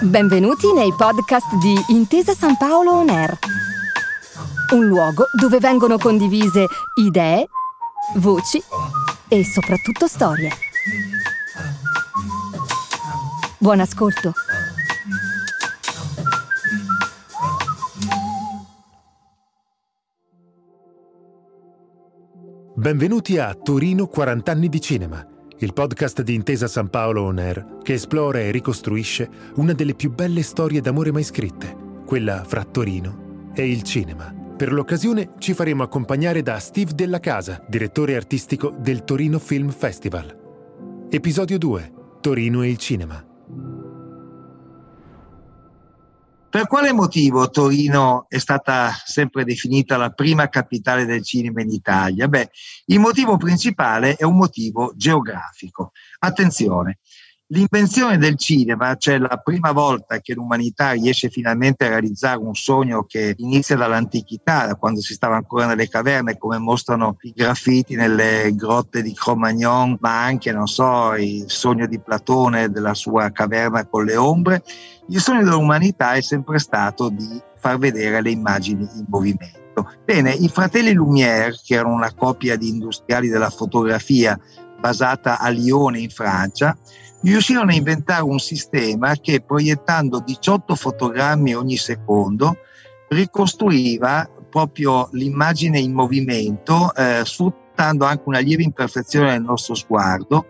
Benvenuti nei podcast di Intesa San Paolo On Air, un luogo dove vengono condivise idee, voci e soprattutto storie. Buon ascolto. Benvenuti a Torino 40 anni di cinema il podcast di Intesa San Paolo On Air che esplora e ricostruisce una delle più belle storie d'amore mai scritte, quella fra Torino e il cinema. Per l'occasione ci faremo accompagnare da Steve Della Casa, direttore artistico del Torino Film Festival. Episodio 2. Torino e il cinema. Per quale motivo Torino è stata sempre definita la prima capitale del cinema in Italia? Beh, il motivo principale è un motivo geografico. Attenzione, L'invenzione del cinema, cioè la prima volta che l'umanità riesce finalmente a realizzare un sogno che inizia dall'antichità, da quando si stava ancora nelle caverne, come mostrano i graffiti nelle grotte di Cro-Magnon, ma anche, non so, il sogno di Platone della sua caverna con le ombre, il sogno dell'umanità è sempre stato di far vedere le immagini in movimento. Bene, i fratelli Lumière, che erano una coppia di industriali della fotografia basata a Lione in Francia, riuscirono a inventare un sistema che proiettando 18 fotogrammi ogni secondo ricostruiva proprio l'immagine in movimento, eh, sfruttando anche una lieve imperfezione del nostro sguardo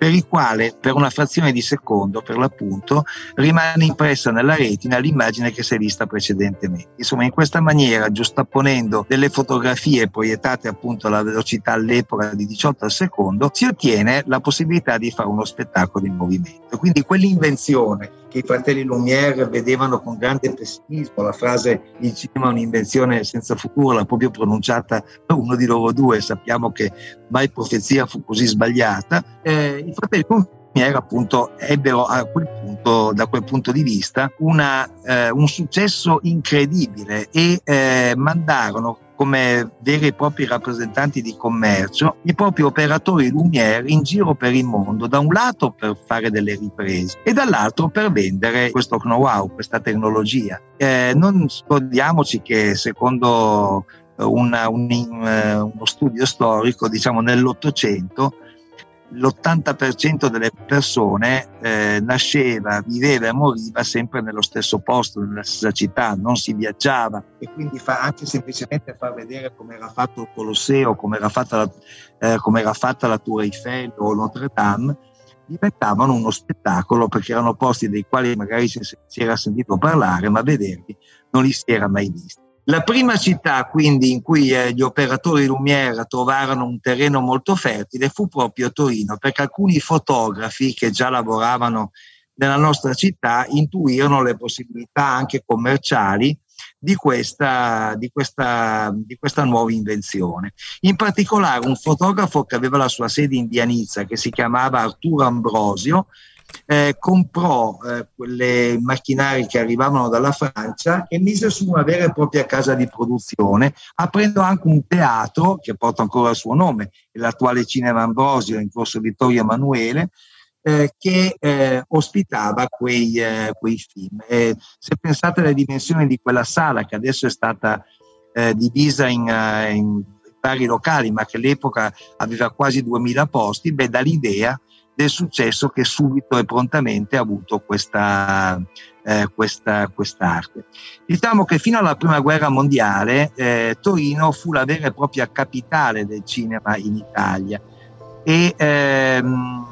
per il quale per una frazione di secondo, per l'appunto, rimane impressa nella retina l'immagine che si è vista precedentemente. Insomma, in questa maniera, giustapponendo delle fotografie proiettate appunto alla velocità all'epoca di 18 al secondo, si ottiene la possibilità di fare uno spettacolo in movimento. Quindi quell'invenzione che i fratelli Lumière vedevano con grande pessimismo. La frase il cinema è un'invenzione senza futuro l'ha proprio pronunciata uno di loro due, sappiamo che mai profezia fu così sbagliata. Eh, I fratelli Lumière appunto ebbero quel punto, da quel punto di vista una, eh, un successo incredibile e eh, mandarono come veri e propri rappresentanti di commercio, i propri operatori Lumière in giro per il mondo, da un lato per fare delle riprese e dall'altro per vendere questo know-how, questa tecnologia. Eh, non scordiamoci che secondo una, un, eh, uno studio storico, diciamo nell'Ottocento, l'80% delle persone eh, nasceva, viveva e moriva sempre nello stesso posto, nella stessa città, non si viaggiava e quindi fa, anche semplicemente far vedere come era fatto il Colosseo, come era fatta la, eh, come era fatta la Tour Eiffel o Notre Dame, diventavano uno spettacolo perché erano posti dei quali magari si, si era sentito parlare, ma vederli non li si era mai visti. La prima città quindi in cui eh, gli operatori Lumière trovarono un terreno molto fertile fu proprio Torino, perché alcuni fotografi che già lavoravano nella nostra città intuirono le possibilità anche commerciali di questa, di, questa, di questa, nuova invenzione. In particolare un fotografo che aveva la sua sede in Vianizza, che si chiamava Arturo Ambrosio, eh, comprò eh, quelle macchinari che arrivavano dalla Francia e mise su una vera e propria casa di produzione, aprendo anche un teatro che porta ancora il suo nome, l'attuale Cinema Ambrosio in corso Vittorio Emanuele, eh, che eh, ospitava quei, eh, quei film. se pensate alle dimensioni di quella sala che adesso è stata eh, divisa in, in vari locali, ma che all'epoca aveva quasi 2000 posti, beh, dà del successo che subito e prontamente ha avuto questa, eh, questa quest'arte. Diciamo che fino alla prima guerra mondiale eh, Torino fu la vera e propria capitale del cinema in Italia e ehm,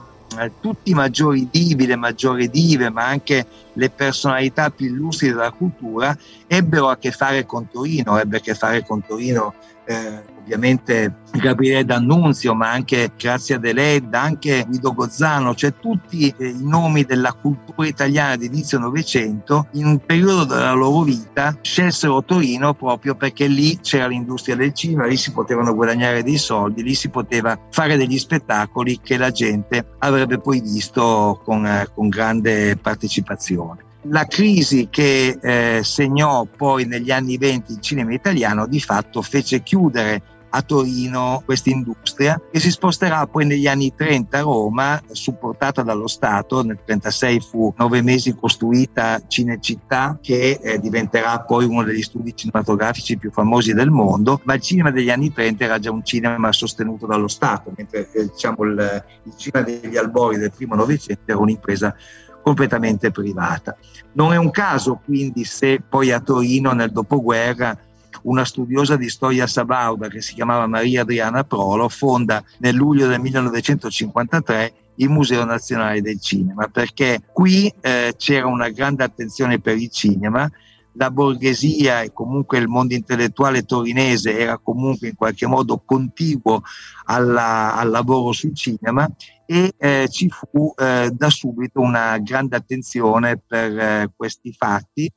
tutti i maggiori divi, le maggiori dive, ma anche le personalità più illustri della cultura ebbero a che fare con Torino, ebbe a che fare con Torino eh, ovviamente Gabriele D'Annunzio, ma anche Grazia Deledda, anche Guido Gozzano, cioè tutti eh, i nomi della cultura italiana di inizio Novecento, in un periodo della loro vita scelsero Torino proprio perché lì c'era l'industria del cinema, lì si potevano guadagnare dei soldi, lì si poteva fare degli spettacoli che la gente avrebbe poi visto con, eh, con grande partecipazione. La crisi che eh, segnò poi negli anni 20 il cinema italiano di fatto fece chiudere a Torino questa industria che si sposterà poi negli anni 30 a Roma, supportata dallo Stato. Nel 1936 fu nove mesi costruita Cinecittà, che eh, diventerà poi uno degli studi cinematografici più famosi del mondo, ma il cinema degli anni 30 era già un cinema sostenuto dallo Stato, mentre eh, diciamo, il, il cinema degli albori del primo Novecento era un'impresa completamente privata. Non è un caso quindi se poi a Torino nel dopoguerra una studiosa di storia sabauda che si chiamava Maria Adriana Prolo fonda nel luglio del 1953 il Museo Nazionale del Cinema, perché qui eh, c'era una grande attenzione per il cinema, la borghesia e comunque il mondo intellettuale torinese era comunque in qualche modo contiguo alla, al lavoro sul cinema e eh, ci fu eh, da subito una grande attenzione per eh, questi fatti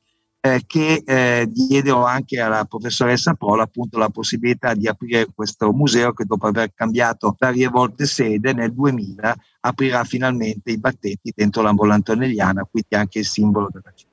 eh, che eh, diedero anche alla professoressa Prola appunto la possibilità di aprire questo museo che dopo aver cambiato varie volte sede nel 2000 aprirà finalmente i battenti dentro l'Ambola Antonelliana, quindi anche il simbolo della città.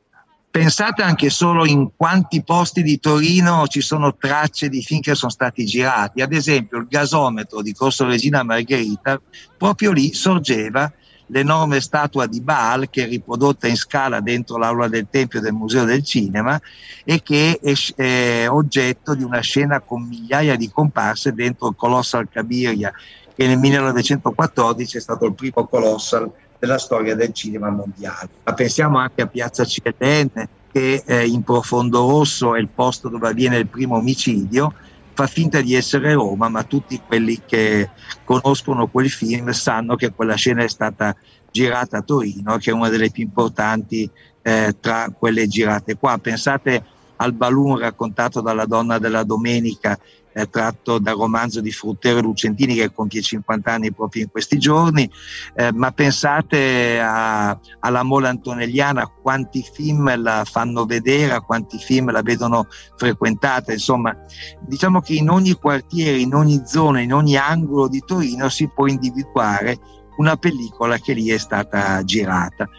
Pensate anche solo in quanti posti di Torino ci sono tracce di film che sono stati girati. Ad esempio il gasometro di Corso Regina Margherita, proprio lì sorgeva l'enorme statua di Baal che è riprodotta in scala dentro l'aula del Tempio del Museo del Cinema e che è, è oggetto di una scena con migliaia di comparse dentro il Colossal Cabiria che nel 1914 è stato il primo Colossal della storia del cinema mondiale. Ma pensiamo anche a Piazza CLN che eh, in profondo rosso è il posto dove avviene il primo omicidio, fa finta di essere Roma, ma tutti quelli che conoscono quel film sanno che quella scena è stata girata a Torino, che è una delle più importanti eh, tra quelle girate qua. Pensate al balloon raccontato dalla donna della domenica eh, tratto dal romanzo di Fruttero Lucentini che compie 50 anni proprio in questi giorni, eh, ma pensate a, alla Mola Antonelliana, quanti film la fanno vedere, quanti film la vedono frequentata, insomma diciamo che in ogni quartiere, in ogni zona, in ogni angolo di Torino si può individuare una pellicola che lì è stata girata.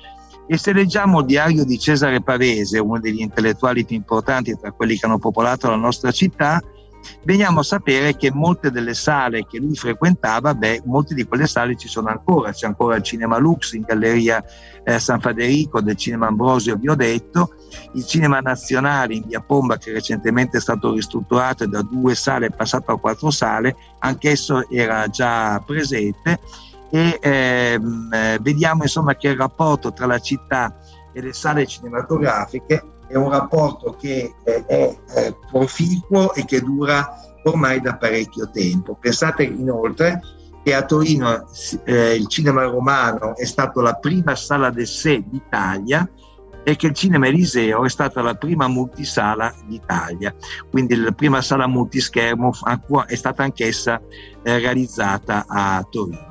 E se leggiamo il diario di Cesare Pavese, uno degli intellettuali più importanti tra quelli che hanno popolato la nostra città, veniamo a sapere che molte delle sale che lui frequentava, beh, molte di quelle sale ci sono ancora, c'è ancora il Cinema Lux in Galleria eh, San Federico del Cinema Ambrosio, vi ho detto, il Cinema Nazionale in Via Pomba che recentemente è stato ristrutturato e da due sale è passato a quattro sale, anch'esso era già presente e ehm, eh, vediamo insomma che il rapporto tra la città e le sale cinematografiche è un rapporto che è, è, è proficuo e che dura ormai da parecchio tempo. Pensate inoltre che a Torino eh, il cinema romano è stata la prima sala sé d'Italia e che il cinema Eliseo è stata la prima multisala d'Italia, quindi la prima sala multischermo è stata anch'essa eh, realizzata a Torino.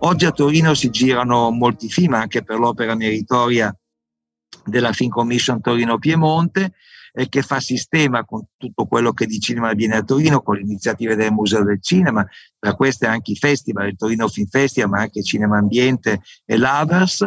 Oggi a Torino si girano molti film anche per l'opera meritoria della Film Commission Torino Piemonte eh, che fa sistema con tutto quello che di cinema avviene a Torino, con le iniziative del Museo del Cinema, tra queste anche i festival, il Torino Film Festival, ma anche Cinema Ambiente e Lovers.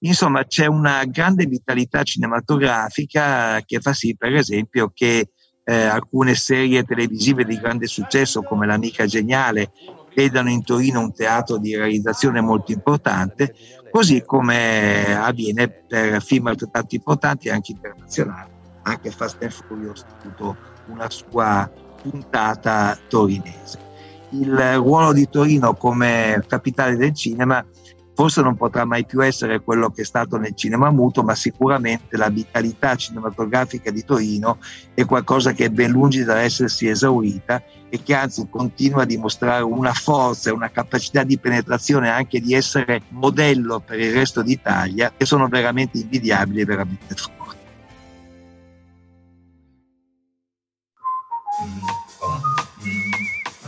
Insomma, c'è una grande vitalità cinematografica che fa sì, per esempio, che eh, alcune serie televisive di grande successo come L'Amica Geniale vedano in Torino un teatro di realizzazione molto importante, così come avviene per film altrettanto importanti anche internazionali. Anche Fast and Furious ha avuto una sua puntata torinese. Il ruolo di Torino come capitale del cinema forse non potrà mai più essere quello che è stato nel cinema muto, ma sicuramente la vitalità cinematografica di Torino è qualcosa che è ben lungi dall'essersi esaurita e che anzi continua a dimostrare una forza e una capacità di penetrazione anche di essere modello per il resto d'Italia che sono veramente invidiabili e veramente forti.